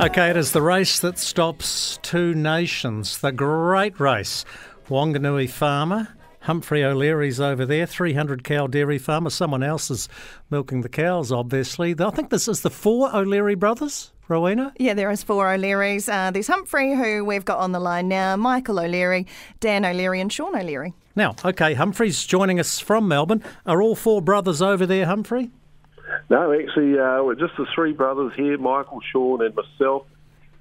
Okay, it is the race that stops two nations. The great race. Wanganui Farmer. Humphrey O'Leary's over there, 300 cow dairy farmer. Someone else is milking the cows, obviously. I think this is the four O'Leary brothers. Rowena? Yeah, there is four O'Learys. Uh, there's Humphrey, who we've got on the line now, Michael O'Leary, Dan O'Leary, and Sean O'Leary. Now, okay, Humphrey's joining us from Melbourne. Are all four brothers over there, Humphrey? No, actually, uh, we're just the three brothers here Michael, Sean, and myself.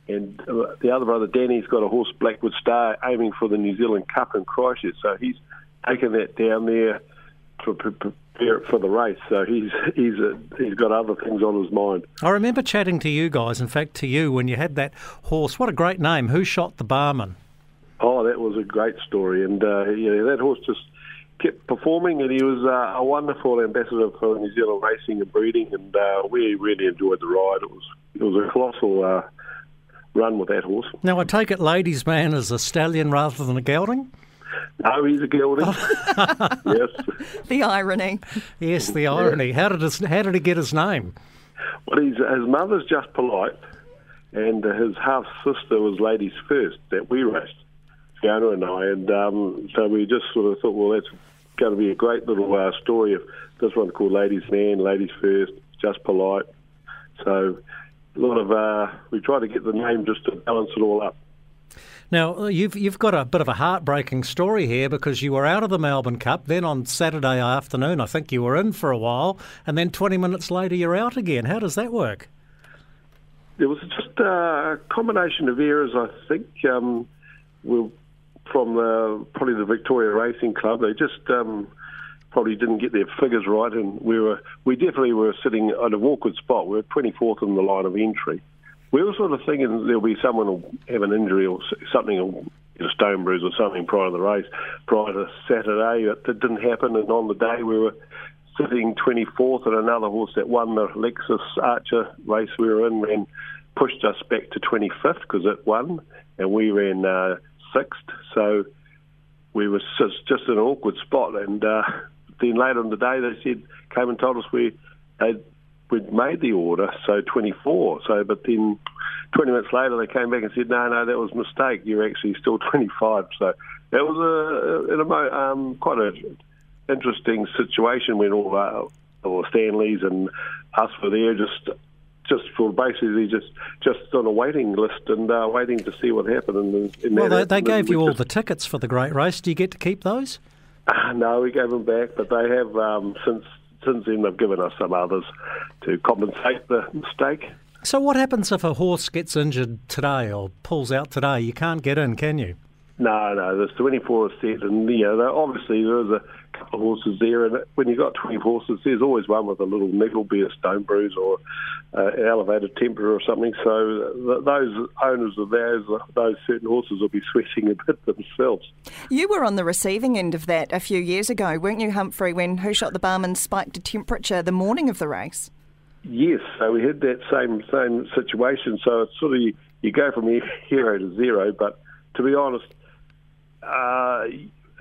And uh, the other brother, Danny's got a horse, Blackwood Star, aiming for the New Zealand Cup in Christchurch. So he's taken that down there to prepare it for the race. So he's he's a, uh, he's got other things on his mind. I remember chatting to you guys, in fact, to you when you had that horse. What a great name! Who shot the barman? Oh, that was a great story, and uh, yeah, that horse just kept performing, and he was uh, a wonderful ambassador for New Zealand racing and breeding, and uh, we really enjoyed the ride. It was it was a colossal uh, run with that horse. Now I take it, ladies' man is a stallion rather than a gelding. No, he's a gelding. yes. The irony. Yes, the irony. How did his, how did he get his name? Well, his his mother's just polite, and his half sister was ladies first that we raced. Fiona and I, and um, so we just sort of thought, well, that's going to be a great little uh, story of this one called Ladies Man, Ladies First, Just Polite. So a lot of uh, we try to get the name just to balance it all up. Now you've you've got a bit of a heartbreaking story here because you were out of the Melbourne Cup. Then on Saturday afternoon, I think you were in for a while, and then 20 minutes later you're out again. How does that work? It was just a combination of errors. I think um, we from the, probably the Victoria Racing Club. They just um, probably didn't get their figures right, and we were we definitely were sitting at an awkward spot. We were 24th in the line of entry. We were sort of thinking there'll be someone will have an injury or something, a stone bruise or something prior to the race, prior to Saturday. That didn't happen, and on the day we were sitting 24th, and another horse that won the Lexus Archer race we were in ran pushed us back to 25th because it won, and we ran. Uh, sixth. So we were just, just in an awkward spot. And uh, then later in the day, they said came and told us we had we'd made the order, so 24. So, but then 20 minutes later, they came back and said, no, no, that was a mistake. You're actually still 25. So that was a, a, um, quite an interesting situation when all uh, all Stanleys and us were there just just for basically just just on a waiting list and uh, waiting to see what happened. In, in well, they, they gave you all just, the tickets for the Great Race. Do you get to keep those? Uh, no, we gave them back, but they have um, since since then they've given us some others to compensate the mistake. So, what happens if a horse gets injured today or pulls out today? You can't get in, can you? No, no. There's 24 set, and you know, obviously there is a couple of horses there, and when you've got 20 horses, there's always one with a little niggle, be a stone bruise or uh, elevated temperature or something. So th- those owners of those those certain horses will be sweating a bit themselves. You were on the receiving end of that a few years ago, weren't you, Humphrey? When Who Shot the Barman spiked a temperature the morning of the race. Yes, so we had that same same situation. So it's sort of you, you go from hero to zero, but to be honest, uh,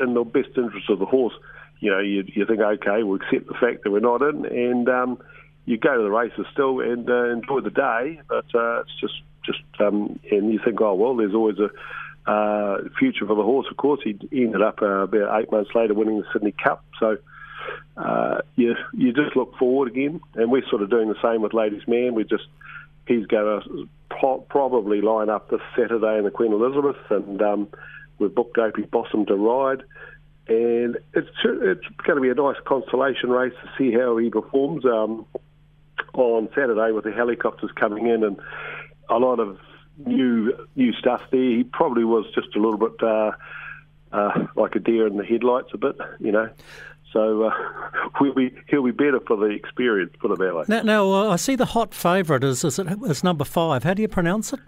in the best interest of the horse, you know, you, you think, okay, we'll accept the fact that we're not in, and um, you go to the races still and uh, enjoy the day, but uh, it's just, just um, and you think, oh, well, there's always a uh, future for the horse. Of course, he ended up uh, about eight months later winning the Sydney Cup, so uh, you, you just look forward again, and we're sort of doing the same with Ladies Man. We just, he's going to probably line up this Saturday in the Queen Elizabeth, and um, we've booked Opie Bosson to ride and it's it's going to be a nice consolation race to see how he performs um, on Saturday with the helicopters coming in and a lot of new new stuff there. He probably was just a little bit uh, uh, like a deer in the headlights, a bit, you know. So uh, we'll be, he'll be better for the experience, put it that way. Now, now uh, I see the hot favourite is, is, it, is number five. How do you pronounce it?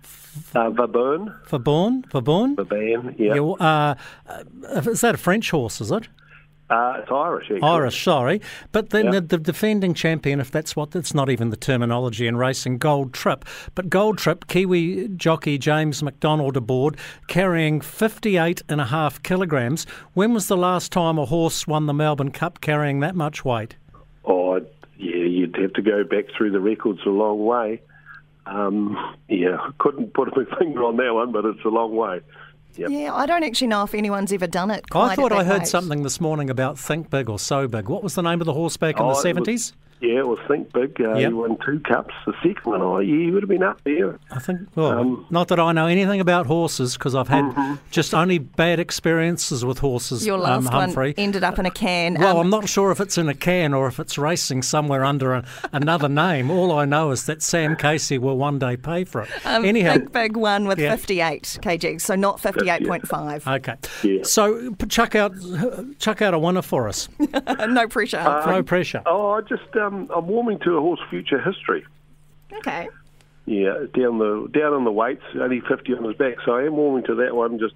Uh. Vauban? Vauban? Vauban, yeah. yeah uh, uh, is that a French horse, is it? Uh, it's Irish. Yeah, Irish, sorry. But then the, the, defending champion, if that's what, that's not even the terminology in racing, Gold Trip. But Gold Trip, Kiwi jockey James McDonald aboard, carrying 58 and a half kilograms. When was the last time a horse won the Melbourne Cup carrying that much weight? Oh, yeah, you'd have to go back through the records a long way. Um, yeah, I couldn't put my finger on that one, but it's a long way. Yep. Yeah, I don't actually know if anyone's ever done it. I thought I heard weight. something this morning about Think Big or So Big. What was the name of the horse back in Oh, the seventies? Yeah, well, Think Big. Uh, Yep. He won two cups. The second one, oh, yeah, he would have been up there. I think. Well, Um, not that I know anything about horses because I've had Mm-hmm. just only bad experiences with horses. Your um, last Humphrey. one ended up in a can. Well, Um, I'm not sure if it's in a can or if it's racing somewhere under a, another name. All I know is that Sam Casey will one day pay for it. um, Anyhow, Big Big one with Yeah. 58 kg, so not 58.5. okay. Yeah. So chuck out, chuck out a winner for us. no pressure. no pressure. Oh, I just um, I'm warming to a horse future history. okay. Yeah, down the down on the weights, only fifty on his back. So I am warming to that one just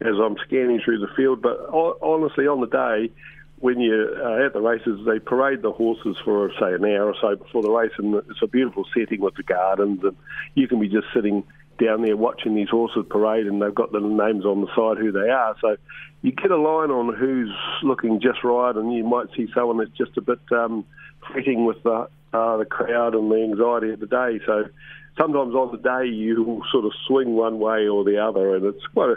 as I'm scanning through the field. But honestly, on the day when you're at the races, they parade the horses for say an hour or so before the race, and it's a beautiful setting with the gardens, and you can be just sitting down there watching these horses parade, and they've got the names on the side who they are. So you get a line on who's looking just right, and you might see someone that's just a bit um, fretting with the uh, the crowd and the anxiety of the day. So sometimes on the day you will sort of swing one way or the other, and it's quite a,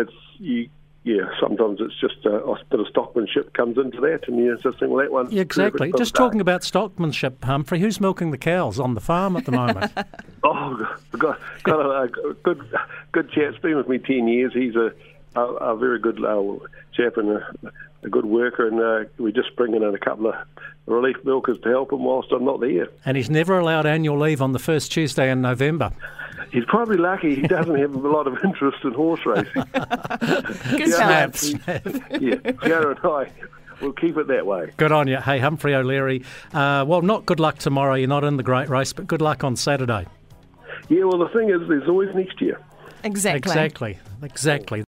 it's you. Yeah, sometimes it's just a, a bit of stockmanship comes into that, and you're just think, well, that one. Yeah, exactly. Just talking about stockmanship, Humphrey. Who's milking the cows on the farm at the moment? Oh, got, got a, a good good chap's been with me ten years. He's a a, a very good uh, chap and a, a good worker, and uh, we're just bringing in a couple of relief milkers to help him whilst I'm not there. and he's never allowed annual leave on the first Tuesday in November. He's probably lucky he doesn't have a lot of interest in horse racing. Good Yeah. Snap, snap. yeah, Sarah and I will keep it that way. Good on you. Hey, Humphrey O'Leary. Uh, well, not good luck tomorrow. You're not in the great race, but good luck on Saturday. Yeah, well, the thing is, there's always next year. Exactly. Exactly. Exactly.